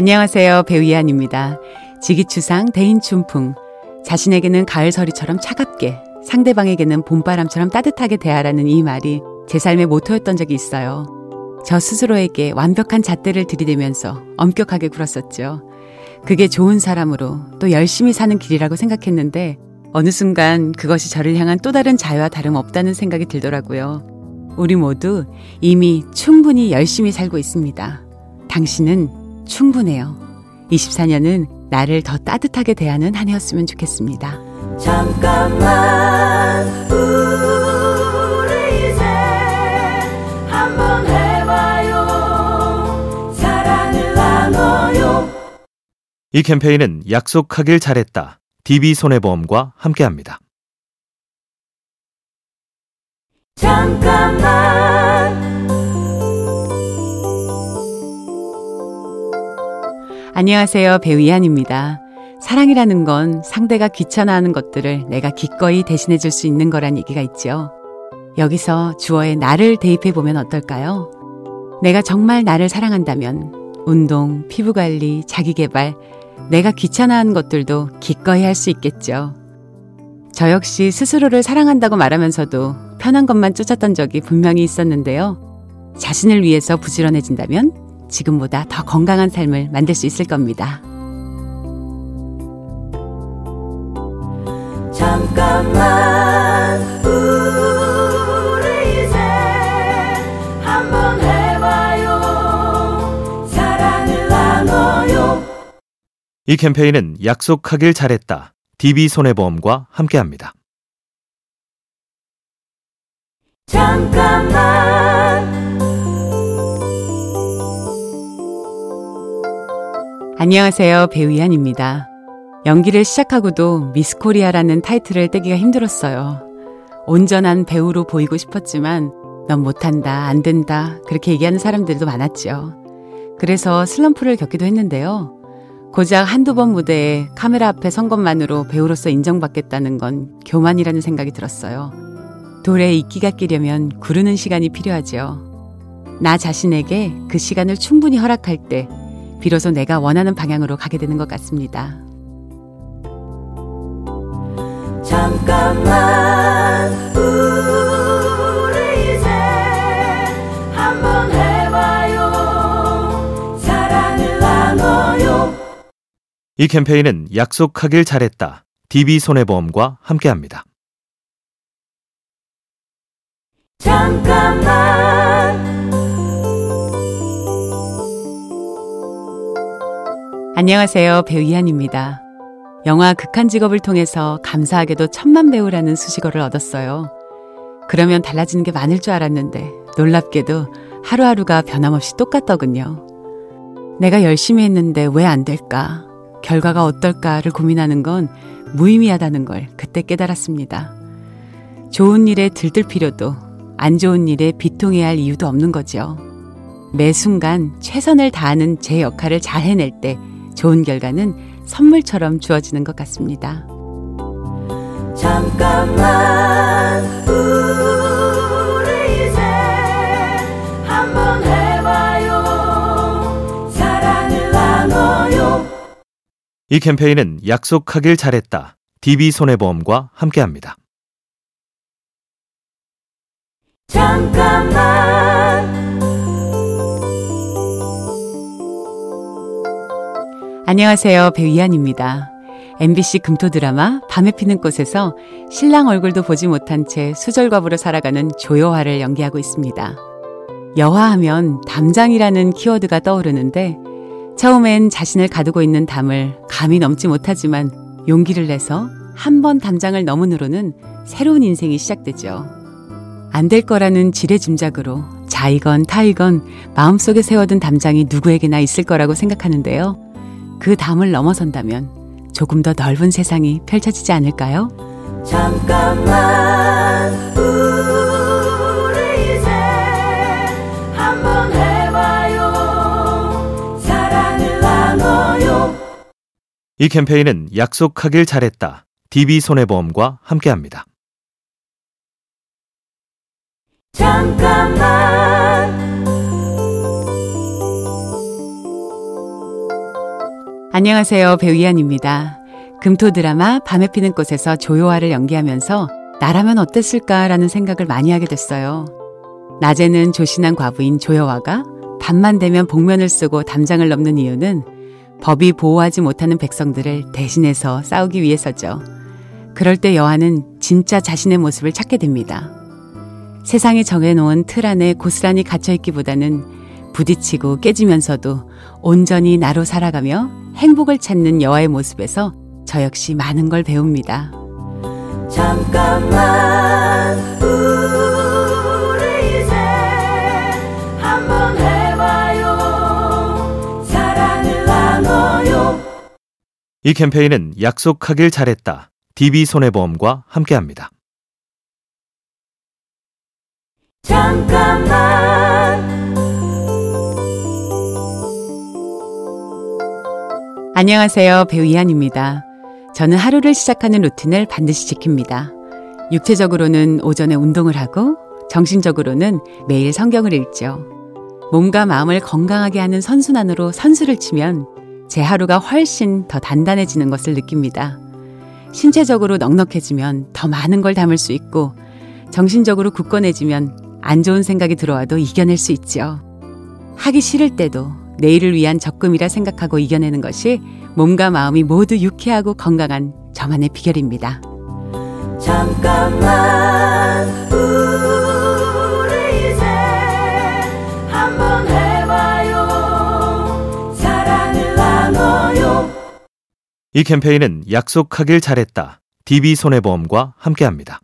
안녕하세요. 배우 이한입니다. 지기추상 대인춘풍. 자신에게는 가을서리처럼 차갑게, 상대방에게는 봄바람처럼 따뜻하게 대하라는 이 말이 제 삶의 모토였던 적이 있어요. 저 스스로에게 완벽한 잣대를 들이대면서 엄격하게 굴었었죠. 그게 좋은 사람으로 또 열심히 사는 길이라고 생각했는데 어느 순간 그것이 저를 향한 또 다른 자유와 다름없다는 생각이 들더라고요. 우리 모두 이미 충분히 열심히 살고 있습니다. 당신은 충분해요. 24년은 나를 더 따뜻하게 대하는 한 해였으면 좋겠습니다. 잠깐만 우리 이제 한번 해봐요 사랑을 나눠요 이 캠페인은 약속하길 잘했다 DB손해보험과 함께합니다. 잠깐만 안녕하세요. 배우 이한입니다. 사랑이라는 건 상대가 귀찮아하는 것들을 내가 기꺼이 대신해 줄 수 있는 거란 얘기가 있죠. 여기서 주어의 나를 대입해 보면 어떨까요? 내가 정말 나를 사랑한다면 운동, 피부 관리, 자기 개발, 내가 귀찮아하는 것들도 기꺼이 할 수 있겠죠. 저 역시 스스로를 사랑한다고 말하면서도 편한 것만 쫓았던 적이 분명히 있었는데요. 자신을 위해서 부지런해진다면 지금보다 더 건강한 삶을 만들 수 있을 겁니다. 잠깐만 우리 이제 한번 해봐요 사랑을 나눠요 이 캠페인은 약속하길 잘했다 DB손해보험과 함께합니다. 잠깐만 안녕하세요. 배우 이하늬입니다. 연기를 시작하고도 미스 코리아라는 타이틀을 떼기가 힘들었어요. 온전한 배우로 보이고 싶었지만 넌 못한다, 안 된다, 그렇게 얘기하는 사람들도 많았죠. 그래서 슬럼프를 겪기도 했는데요. 고작 한두 번 무대에 카메라 앞에 선 것만으로 배우로서 인정받겠다는 건 교만이라는 생각이 들었어요. 돌에 이끼가 끼려면 구르는 시간이 필요하죠. 나 자신에게 그 시간을 충분히 허락할 때 비로소 내가 원하는 방향으로 가게 되는 것 같습니다. 잠깐만 우리 이제 한번 해봐요 사랑을 나눠요 이 캠페인은 약속하길 잘했다 DB손해보험과 함께합니다. 잠깐만 안녕하세요. 배우 이한입니다. 영화 극한 직업을 통해서 감사하게도 천만 배우라는 수식어를 얻었어요. 그러면 달라지는 게 많을 줄 알았는데 놀랍게도 하루하루가 변함없이 똑같더군요. 내가 열심히 했는데 왜 안 될까? 결과가 어떨까를 고민하는 건 무의미하다는 걸 그때 깨달았습니다. 좋은 일에 들뜰 필요도 안 좋은 일에 비통해야 할 이유도 없는 거죠. 매 순간 최선을 다하는 제 역할을 잘 해낼 때 좋은 결과는 선물처럼 주어지는 것 같습니다. 잠깐만 우리 이제 한번 해봐요 사랑을 나눠요 이 캠페인은 약속하길 잘했다 DB손해보험과 함께합니다. 잠깐만 안녕하세요. 배우 이한입니다. MBC 금토 드라마 밤에 피는 꽃에서 신랑 얼굴도 보지 못한 채 수절과부로 살아가는 조여화를 연기하고 있습니다. 여화하면 담장이라는 키워드가 떠오르는데 처음엔 자신을 가두고 있는 담을 감히 넘지 못하지만 용기를 내서 한 번 담장을 넘은 후로는 새로운 인생이 시작되죠. 안 될 거라는 지레 짐작으로 자이건 타이건 마음속에 세워둔 담장이 누구에게나 있을 거라고 생각하는데요. 그 담을 넘어선다면 조금 더 넓은 세상이 펼쳐지지 않을까요? 잠깐만 우리 이제 한번 해봐요 사랑을 나눠요 이 캠페인은 약속하길 잘했다 DB손해보험과 함께합니다. 잠깐만 안녕하세요. 배우 이한입니다. 금토 드라마 밤에 피는 꽃에서 조요화를 연기하면서 나라면 어땠을까라는 생각을 많이 하게 됐어요. 낮에는 조신한 과부인 조여화가 밤만 되면 복면을 쓰고 담장을 넘는 이유는 법이 보호하지 못하는 백성들을 대신해서 싸우기 위해서죠. 그럴 때 여화는 진짜 자신의 모습을 찾게 됩니다. 세상이 정해놓은 틀 안에 고스란히 갇혀있기보다는 부딪히고 깨지면서도 온전히 나로 살아가며 행복을 찾는 여화의 모습에서 저 역시 많은 걸 배웁니다. 잠깐만 우리 이제 한번 해봐요 사랑을 나눠요 이 캠페인은 약속하길 잘했다 DB손해보험과 함께합니다. 잠깐만 안녕하세요. 배우 이한입니다. 저는 하루를 시작하는 루틴을 반드시 지킵니다. 육체적으로는 오전에 운동을 하고 정신적으로는 매일 성경을 읽죠. 몸과 마음을 건강하게 하는 선순환으로 선수를 치면 제 하루가 훨씬 더 단단해지는 것을 느낍니다. 신체적으로 넉넉해지면 더 많은 걸 담을 수 있고 정신적으로 굳건해지면 안 좋은 생각이 들어와도 이겨낼 수 있죠. 하기 싫을 때도 내일을 위한 적금이라 생각하고 이겨내는 것이 몸과 마음이 모두 유쾌하고 건강한 저만의 비결입니다. 잠깐만 우리 이제 한번 해봐요 사랑을 나눠요 이 캠페인은 약속하길 잘했다 DB손해보험과 함께합니다.